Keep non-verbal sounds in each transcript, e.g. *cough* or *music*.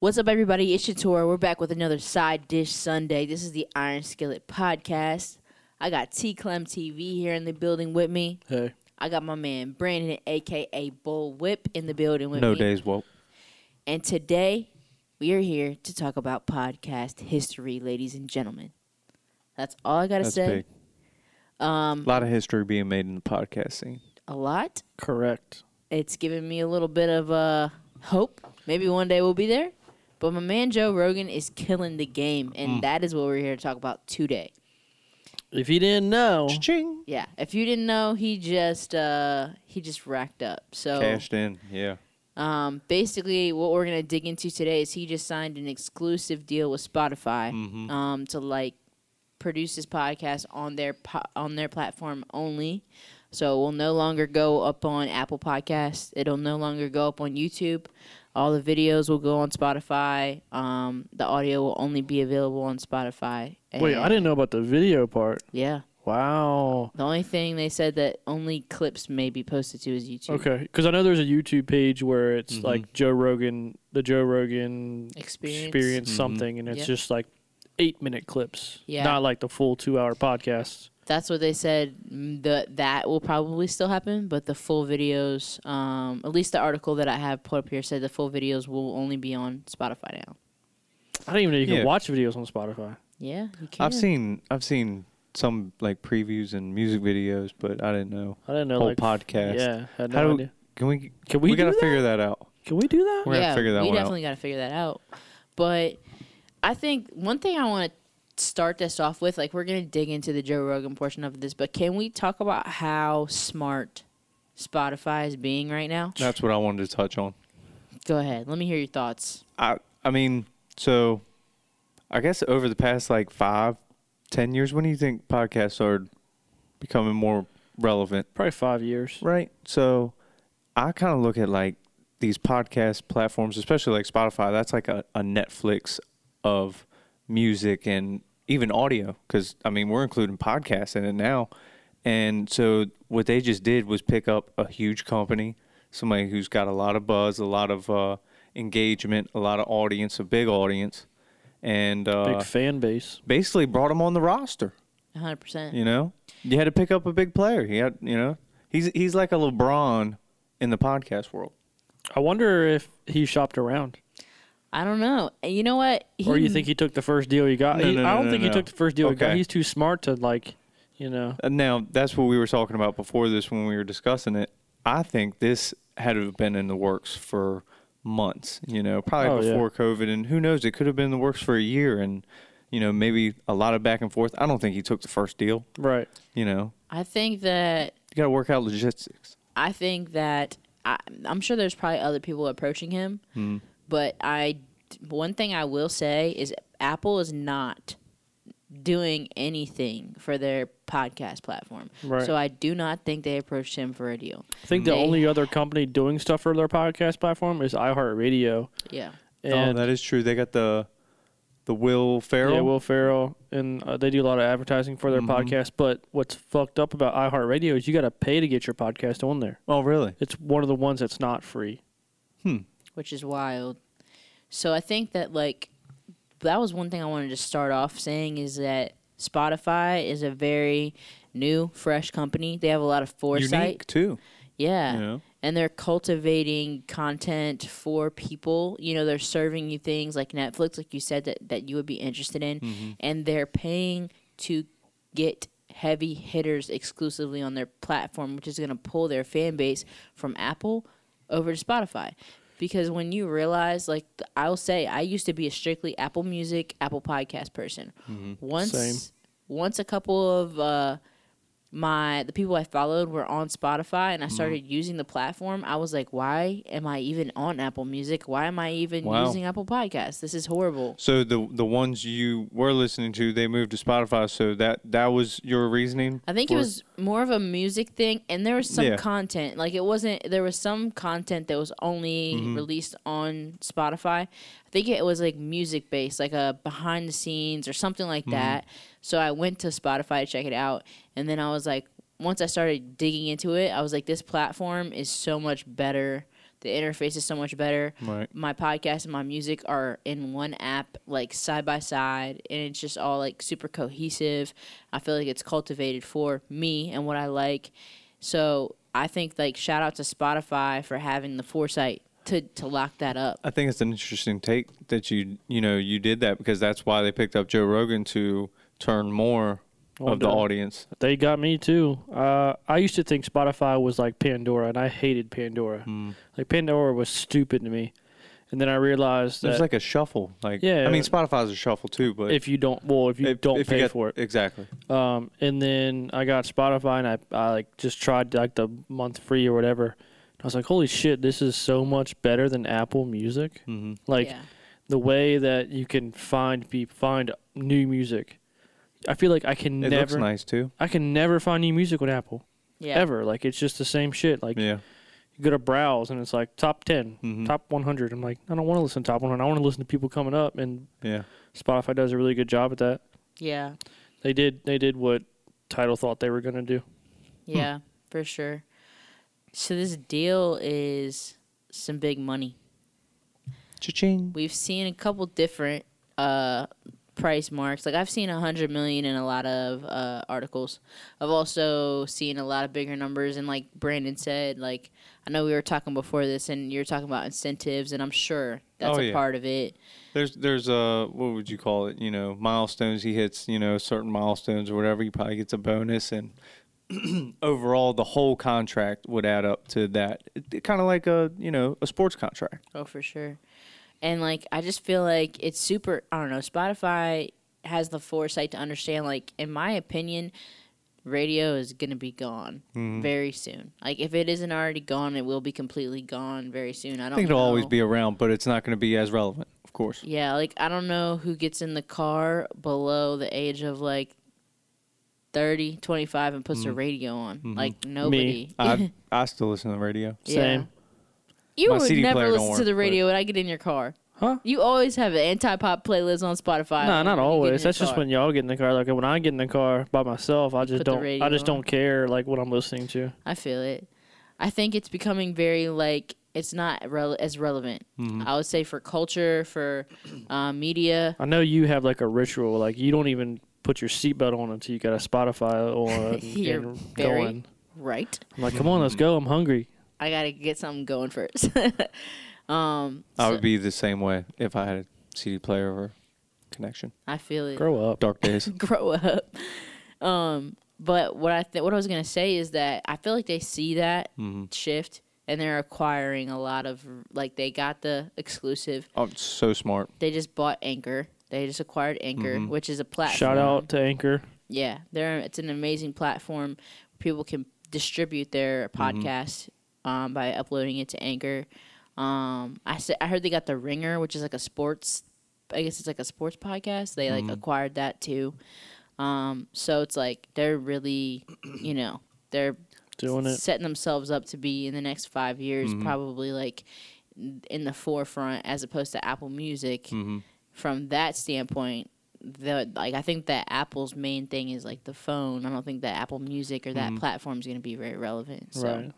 What's up, everybody? It's Shator. We're back with another Side Dish Sunday. This is the Iron Skillet Podcast. I got T Clem TV here in the building with me. Hey. I got my man Brandon, aka Bull Whip, in the building with me. No me. days woke. And today we are here to talk about podcast history, ladies and gentlemen. That's all I gotta That's say. big. Um, A lot of history being made in the podcast scene. a lot. Correct. It's given me a little bit of uh, hope. Maybe one day we'll be there. But my man Joe Rogan is killing the game, and Mm. that is what we're here to talk about today. If you didn't know, Ching. Yeah, if you didn't know, he just uh, he just racked up. So Cashed in. Yeah. um, basically, what we're gonna dig into today is he just signed an exclusive deal with Spotify Mhm. um, to like produce his podcast on their po- on their platform only. So it will no longer go up on Apple Podcasts. It'll no longer go up on YouTube. All the videos will go on Spotify. Um, the audio will only be available on Spotify. wait, I didn't know about the video part. Yeah. Wow. The only thing they said that only clips may be posted to is YouTube. Okay, because I know there's a YouTube page where it's Mhm. like Joe Rogan, the Joe Rogan Experience. experience Mhm. something, and it's Yep. just like eight minute clips. Yeah. Not like the full two hour podcast. That's what they said. Mm, The that will probably still happen, but the full videos, um, at least the article that I have put up here said the full videos will only be on Spotify now. I don't even know you Yeah. could watch videos on Spotify. Yeah, you can. I've seen I've seen some like previews and music videos, but I didn't know. I didn't know Whole like podcast. Yeah, had How no do- idea. Can we Can we, we, gotta that? figure that out. Can we do that? We're gonna figure that we one out. definitely got to figure that out. But I think one thing I want to start this off with, like we're gonna dig into the Joe Rogan portion of this, but can we talk about how smart Spotify is being right now? That's what I wanted to touch on. Go ahead. Let me hear your thoughts. I I mean, so I guess over the past like five, ten years, when do you think podcasts are becoming more relevant? Probably five years. Right. So I kind of look at like these podcast platforms, especially like Spotify. That's like a, a Netflix of music and even audio. Because I mean, we're including podcasts in it now. And so what they just did was pick up a huge company, somebody who's got a lot of buzz, a lot of uh, engagement, a lot of audience, a big audience, and uh, Big fan base. basically brought him on the roster. 100%. You know, you had to pick up a big player. He had, you know, he's he's like a LeBron in the podcast world. I wonder if he shopped around. I don't know. You know what? He, Or you think he took the first deal he got? No, He- no, I don't no, think he took the first deal he got. Okay. He's too smart to like, you know. And now that's what we were talking about before this when we were discussing it. I think this had to have been in the works for months. You know, probably Oh, yeah. before COVID, and who knows? It could have been in the works for a year, and you know, maybe a lot of back and forth. I don't think he took the first deal. Right. You know, I think that you got to work out logistics. I think that I, I'm sure there's probably other people approaching him, Hmm. But I one thing I will say is Apple is not doing anything for their podcast platform. Right. So I do not think they approached him for a deal. I think the only other company doing stuff for their podcast platform is iHeartRadio. Yeah. And oh, that is true. They got the the Will Ferrell. Yeah, Will Ferrell, and uh, they do a lot of advertising for their Mhm. podcast. But what's fucked up about iHeartRadio is you got to pay to get your podcast on there. oh, really? It's one of the ones that's not free. Hmm. Which is wild. So I think that like that was one thing I wanted to start off saying is that Spotify is a very new, fresh company. They have a lot of foresight. Unique too. Yeah. You know? And they're cultivating content for people. You know, they're serving you things like Netflix, like you said, that, that you would be interested in. Mhm. And they're paying to get heavy hitters exclusively on their platform, which is going to pull their fan base from Apple over to Spotify. Because when you realize, like, I'll say, I used to be a strictly Apple Music, Apple Podcast person. Once, Same. once a couple of uh, my the people I followed were on Spotify, and I started using the platform. I was like, why am I even on Apple Music? Why am I even Wow. using Apple Podcasts? This is horrible. So the the ones you were listening to, they moved to Spotify. So that that was your reasoning. I think it was more of a music thing, and there was some Yeah. content. Like it wasn't. There was some content that was only Mhm. released on Spotify. I think it was like music based, like a behind the scenes or something like Mm-hmm. that. So I went to Spotify to check it out, and then I was like, once I started digging into it, I was like, this platform is so much better The interface is so much better. Right. My podcast and my music are in one app, like side by side, and it's just all like super cohesive. I feel like it's cultivated for me and what I like. So I think like shout out to Spotify for having the foresight to to lock that up. I think it's an interesting take that you you know you did that because that's why they picked up Joe Rogan to turn more Well of the audience. They got me too. Uh, I used to think Spotify was like Pandora, and I hated Pandora. Mm. Like Pandora was stupid to me, and then I realized There's that like a shuffle. Like Yeah. I mean Spotify's a shuffle too, but if you don't, well, if you if- don't if you pay get- for it, exactly. Um, and then I got Spotify, and I, I like just tried like the month free or whatever. I was like, holy shit, this is so much better than Apple Music. hmm Like yeah. the way that you can find be find new music. I feel like I can It looks never, nice too. I can never find new music with Apple Yeah. ever. Like it's just the same shit. Like Yeah. you go to browse and it's like top 10 Mhm. top one hundred. I'm like, I don't want to listen to top one hundred. I want to listen to people coming up, and Yeah. Spotify does a really good job at that. Yeah. They did they did what Tidal thought they were gonna do. Yeah, for sure. So this deal is some big money. Cha-ching. We've seen a couple different uh price marks. Like I've seen a hundred million in a lot of uh articles. I've also seen a lot of bigger numbers and like Brandon said, like I know we were talking before this and you're talking about incentives and I'm sure that's Oh, a part of it. There's there's uh what would you call it? You know, milestones. He hits you know certain milestones or whatever. He probably gets a bonus, and *clears throat* overall the whole contract would add up to that. It, kind of like a you know a sports contract. Oh, for sure. And like, I just feel like it's super. I don't know. Spotify has the foresight to understand. Like, in my opinion, radio is gonna be gone Mhm. very soon. Like, if it isn't already gone, it will be completely gone very soon. I I don't. think it'll always be around, but it's not going to be as relevant, of course. Yeah, like I don't know who gets in the car below the age of like 30, 25 and puts a Mhm. radio on. Mhm. Like nobody. Me. I *laughs* I still listen to the radio. Same. You My would CD never player don't listen to work, the radio when I get in your car. Huh? You always have an anti-pop playlist on Spotify. When not you get in always. That's just when y'all get in the car. Like when I get in the car by myself, I just put the don't. I just on. don't care like what I'm listening to. I feel it. I think it's becoming very like it's not rele- as relevant. Mhm. I would say for culture, for uh, media. I know you have like a ritual. Like you don't even put your seatbelt on until you got a Spotify on *laughs* You're and very- going. Right. I'm like, come on, let's go. I'm hungry. I gotta get something going first. *laughs* um, I so- would be the same way if I had a CD player or connection. I feel it. Grow up. Dark days. *laughs* grow up. Um, but what I th- what I was gonna say is that I feel like they see that hmm shift and they're acquiring a lot of like they got the exclusive. Oh, so smart. They just bought Anchor. They just acquired Anchor, Mhm. which is a platform. Shout out to Anchor. Yeah, they're it's an amazing platform. People can distribute their Mm-hmm. podcast um, by uploading it to Anchor. Um, I said I heard they got the Ringer, which is like a sports. I guess it's like a sports podcast. They like Mhm. acquired that too. Um, so it's like they're really, *clears throat* you know, they're Doing it. setting themselves up to be in the next five years, Mhm. probably like in the forefront as opposed to Apple Music. hmm From that standpoint, the like I think that Apple's main thing is like the phone. I don't think that Apple Music or that Mhm. platform is going to be very relevant. So Right.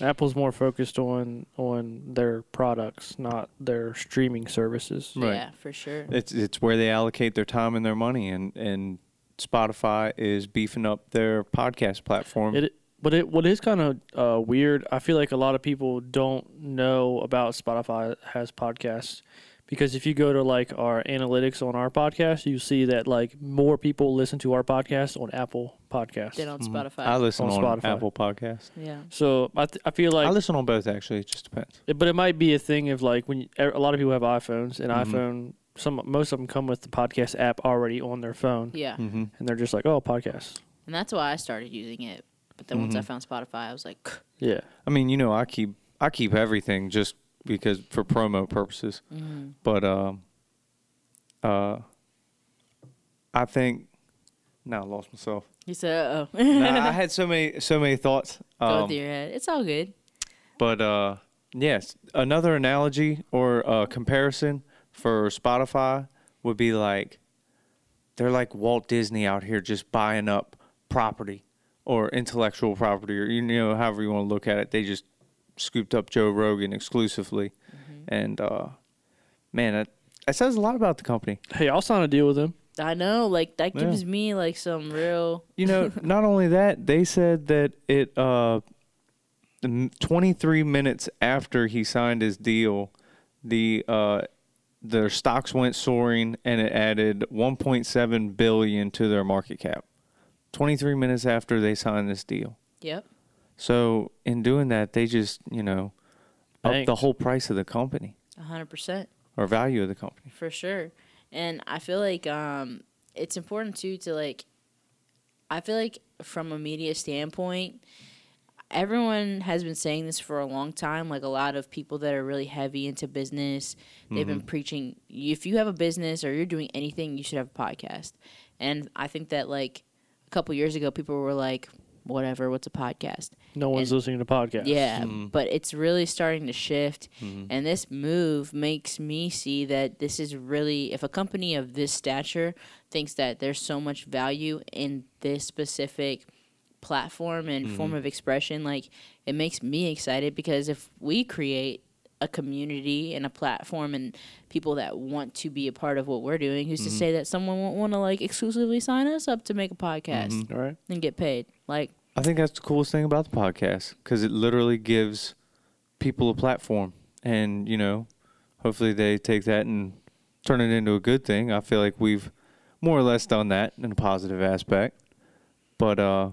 Apple's more focused on on their products, not their streaming services. Right. yeah, for sure. It's it's where they allocate their time and their money, and and Spotify is beefing up their podcast platform. It, but it what is kind of uh, weird. I feel like a lot of people don't know about Spotify has podcasts because if you go to like our analytics on our podcast, you see that like more people listen to our podcast on Apple Podcasts. Then on Mhm. Spotify. I listen On on, Spotify. Apple Podcasts. yeah. So I th- I feel like I listen on both actually. It just depends. It- but it might be a thing of like when you, a lot of people have iPhones and Mhm. iPhone some most of them come with the podcast app already on their phone Yeah. hmm and they're just like oh podcast And that's why I started using it. But then once I Mhm. found Spotify, I was like, yeah I mean, you know, I keep I keep everything just because for promo purposes. mm, But um, uh, I think. Now I lost myself. you said, uh oh. *laughs* nah, I had so many so many thoughts. Go Um, through your head. It's all good. But uh, yes, another analogy or uh, comparison for Spotify would be like they're like Walt Disney out here just buying up property or intellectual property or you know however you want to look at it. They just scooped up Joe Rogan exclusively, Mm-hmm. and uh, man, that, that says a lot about the company. Hey, I'll sign a deal with him. I know, like that Yeah. gives me like some real. *laughs* You know, not only that, they said that it uh, 23 minutes after he signed his deal, the uh, their stocks went soaring and it added 1.7 billion to their market cap. 23 minutes after they signed this deal. Yep. So in doing that, they just you know up the whole price of the company. A hundred percent. or value of the company. for sure. And i feel like um it's important too to like i feel like from a media standpoint everyone has been saying this for a long time like a lot of people that are really heavy into business they've been preaching if you have a business or you're doing anything you should have a podcast. And i think that like a couple years ago people were like whatever what's a podcast No one's And- listening to podcasts. yeah, Mhm. but it's really starting to shift. Mhm. And this move makes me see that this is really, if a company of this stature thinks that there's so much value in this specific platform and form of expression, like it makes me excited because if we create a community and a platform and people that want to be a part of what we're doing, who's to say that someone won't want to like exclusively sign us up to make a podcast All right. and get paid? Like, I think that's the coolest thing about the podcast because it literally gives people a platform, and you know, hopefully they take that and turn it into a good thing. I feel like we've more or less done that in a positive aspect. But uh,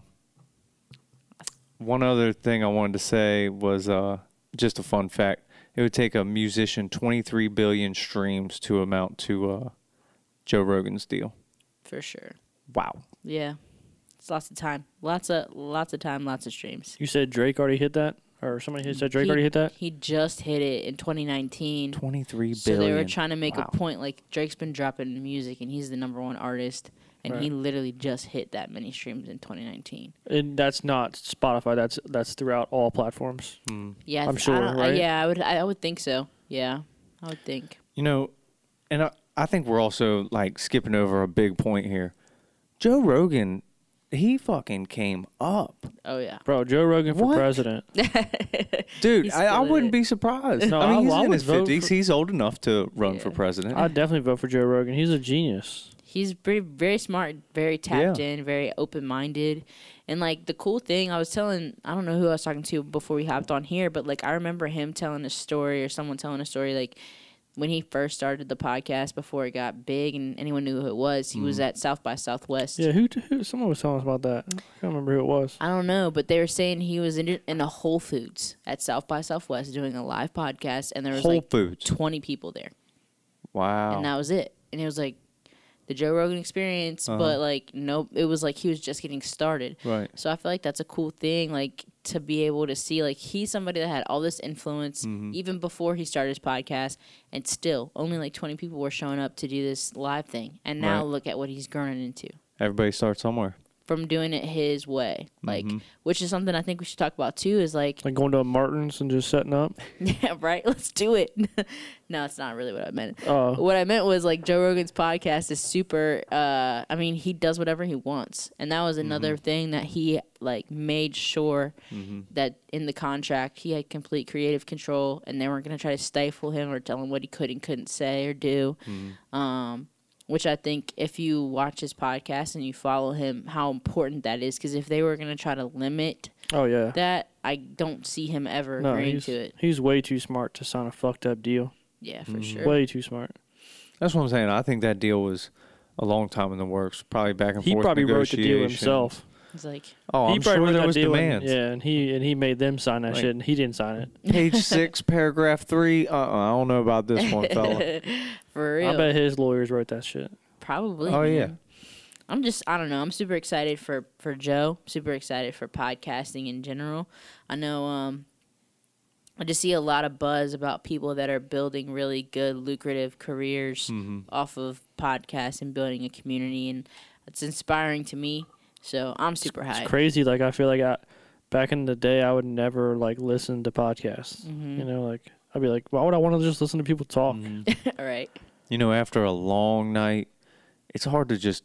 one other thing I wanted to say was uh, just a fun fact. It would take a musician 23 billion streams to amount to uh, Joe Rogan's deal. for sure. Wow. Yeah. It's lots of time. Lots of lots of time, lots of streams. You said Drake already hit that, or somebody had said Drake He- already hit that. He just hit it in 2019. 23 So they were trying to make Wow. a point like Drake's been dropping music and he's the number one artist and he literally just hit that many streams in 2019. And that's not Spotify. That's that's throughout all platforms. Mm. Yeah, I I'm th- sure, I don't- right? yeah, I would I, I would think so. Yeah. I would think. You know, and I, I think we're also like skipping over a big point here. Joe Rogan, he fucking came up. Oh yeah. Bro, Joe Rogan for What? president. *laughs* Dude, He's I, I killing wouldn't it. be surprised. No, I mean, I- he's I in would his vote 50s. for- He's old enough to run Yeah. for president. I'd definitely vote for Joe Rogan. He's a genius. He's very very smart, very tapped in, very open minded. And like the cool thing, I was telling I don't know who I was talking to before we hopped on here, but like I remember him telling a story or someone telling a story like when he first started the podcast before it got big and anyone knew who it was, he was at South by Southwest. Yeah, who, who? Someone was telling us about that. I can't remember who it was. I don't know, but they were saying he was in in a Whole Foods at South by Southwest doing a live podcast, and there was Whole like Foods. twenty people there, Wow. and that was it. And it was like the Joe Rogan experience, Uh-huh. but like no, it was like he was just getting started. right. So I feel like that's a cool thing, like to be able to see like he's somebody that had all this influence Mm-hmm. even before he started his podcast, and still only like twenty people were showing up to do this live thing, and now Right. look at what he's grown into Everybody starts somewhere. From doing it his way, like Mhm. which is something I think we should talk about too. Is like Like going to a Martin's and just setting up. *laughs* yeah, right, let's do it. *laughs* no, it's not really what I meant. Uh, What I meant was like Joe Rogan's podcast is super. Uh, I mean, he does whatever he wants, and that was another thing that he like made sure that in the contract he had complete creative control, and they weren't going to try to stifle him or tell him what he could and couldn't say or do. Um, which I think if you watch his podcast and you follow him, how important that is. Because if they were going to try to limit oh yeah. that, I don't see him ever No, agreeing he's, to it. he's way too smart to sign a fucked up deal. Yeah, for sure. Way too smart. That's what I'm saying. I think that deal was a long time in the works. Probably back and He forth. He probably wrote the deal himself. It's like Oh, he I'm probably sure wrote there that was deal and- demands. yeah, and he and he made them sign that Like- shit, and he didn't sign it. Page six, *laughs* paragraph three. Uh, uh I don't know about this one, fella. *laughs* for real. I bet his lawyers wrote that shit. Probably. Oh, yeah. I'm just I don't know. I'm super excited for for Joe. Super excited for podcasting in general. I know um I just see a lot of buzz about people that are building really good lucrative careers Mhm. off of podcasts and building a community and it's inspiring to me. So I'm super It's hyped. crazy. Like I feel like I, back in the day, I would never like listen to podcasts. Mhm. You know, like I'd be like, why would I want to just listen to people talk? Mhm. *laughs* All right. You know, after a long night, it's hard to just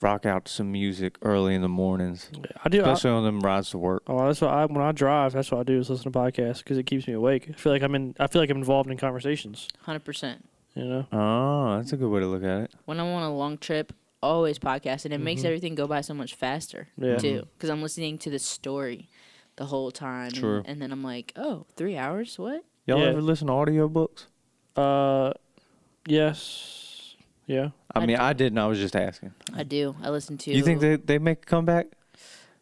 rock out some music early in the mornings, I do. I, especially on them rides to work. oh, that's what I when I drive. That's what I do is listen to podcasts because it keeps me awake. I feel like I'm in. I feel like I'm involved in conversations. Hundred percent. You know. Oh, that's a good way to look at it. When I'm on a long trip, always podcast, and it makes Mhm. everything go by so much faster Yeah. too. Because I'm listening to the story the whole time, and- True. And, then I'm like, oh, three hours? What? Y'all Yeah. ever listen to audiobooks? Uh, yes. Yeah. I, I mean, do. I didn't. I was just asking. I do. I listen to. You think they they make a comeback?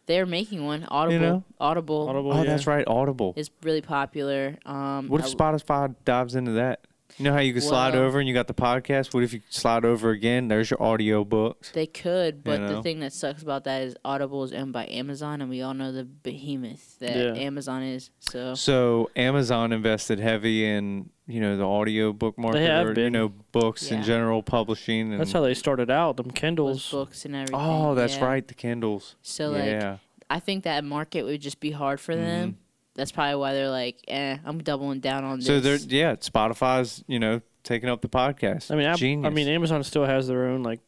they're making one? Audible. You know? Audible. Audible. Oh, yeah. that's right, Audible. It's really popular. Um, What if I- Spotify dives into that? You know how you can slide Well- over and you got the podcast. What if you slide over again? There's your audio books. They could, but know? the thing that sucks about that is Audible is owned by Amazon, and we all know the behemoth that Yeah. Amazon is. So So Amazon invested heavy in you know the audio book market have or you been. know books in Yeah. general publishing. And, That's how they started out. Them with Kindles. books and everything. Oh, that's yeah. right, the Kindles. So like, yeah, I think that market would just be hard for mm-hmm. them. That's probably why they're like, eh, I'm doubling down on Mm-hmm. so they're yeah, Spotify's you know taking up the podcast. I mean, App- genius. I mean, Amazon still has their own like,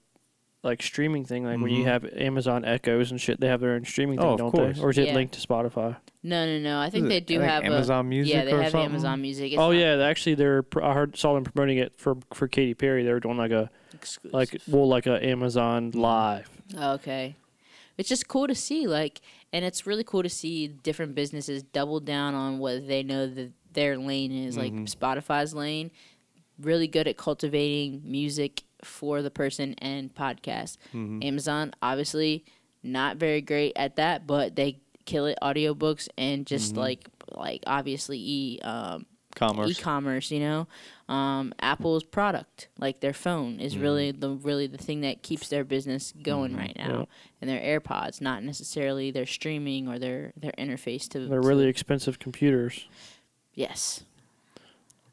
like streaming thing. Like when you have Amazon Echoes and shit, they have their own streaming thing, Oh, of don't course. they? Or is it Yeah. linked to Spotify? no, no, no. I think Is they do like have Amazon a, Music Yeah, they or have something? Amazon Music. It's oh not yeah, they actually they're. I heard saw them promoting it for for Katy Perry. They were doing like a exclusive. like well like a Amazon Mm-hmm. Live. Okay. It's just cool to see, like, and it's really cool to see different businesses double down on what they know that their lane is. Like Mhm. Spotify's lane, really good at cultivating music for the person and podcast. Mhm. Amazon, obviously, not very great at that, but they kill it audiobooks and just Mhm. like like obviously e um, commerce. e-commerce you know um, apple's product like their phone is Mm-hmm. really the really the thing that keeps their business going Mhm. right now Yeah. and their airpods not necessarily their streaming or their their interface to They're to- really expensive computers. yes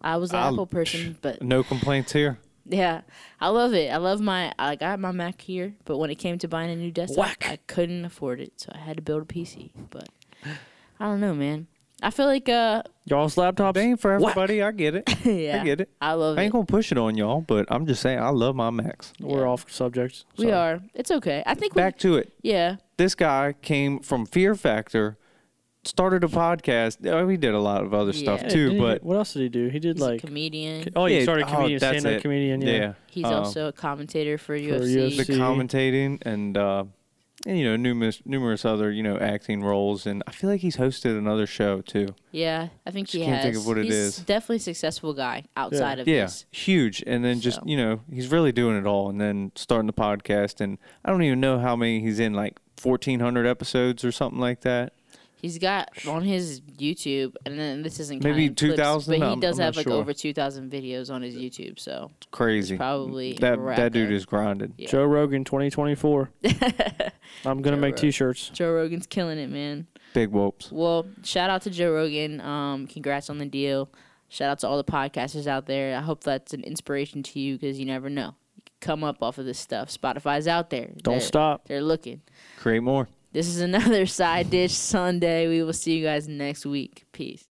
i was an I'll- apple person but no complaints here. yeah i love it i love my i got my mac here but when it came to buying a new desktop Whack. i couldn't afford it so i had to build a pc but i don't know man i feel like uh Y'all's laptops. They ain't for Whack. everybody. I get it. *laughs* yeah I get it. i love it. I it ain't gonna push it on y'all, but I'm just saying I love my Macs. We're Yeah. off subject. we Sorry. are it's okay i think we Back to it. yeah This guy came from Fear Factor, started a podcast. Oh, he did a lot of other stuff Yeah. Yeah, too, didn't he- but what else did he do? He did he's like a comedian oh, he Yeah, started oh, comedian, that's stand up it. comedian. Yeah. yeah, He's um, also a commentator for, for UFC. the UFC. commentating and uh, and you know numerous numerous other you know acting roles, and I feel like he's hosted another show too. Yeah, I think Just he can't has. think of what it He's is. definitely a successful guy outside of yeah, this. huge. And then just So. you know he's really doing it all, and then starting the podcast, and I don't even know how many he's in, like fourteen hundred episodes or something like that. He's got on his YouTube, and then this isn't Maybe counting clips, 2,000? but he does I'm have like sure. over two thousand videos on his YouTube. So It's crazy. probably that a that dude record. is grinded. Yeah. Joe Rogan 2024. *laughs* I'm gonna Joe make Rogan. T-shirts. Joe Rogan's killing it, man. Big whoops. Well, shout out to Joe Rogan. Um, congrats on the deal. Shout out to all the podcasters out there. I hope that's an inspiration to you because you never know. You can come up off of this stuff. Spotify's out there. Don't They're- stop. They're looking. Create more. This is another *laughs* Side Dish Sunday. We will see you guys next week. Peace.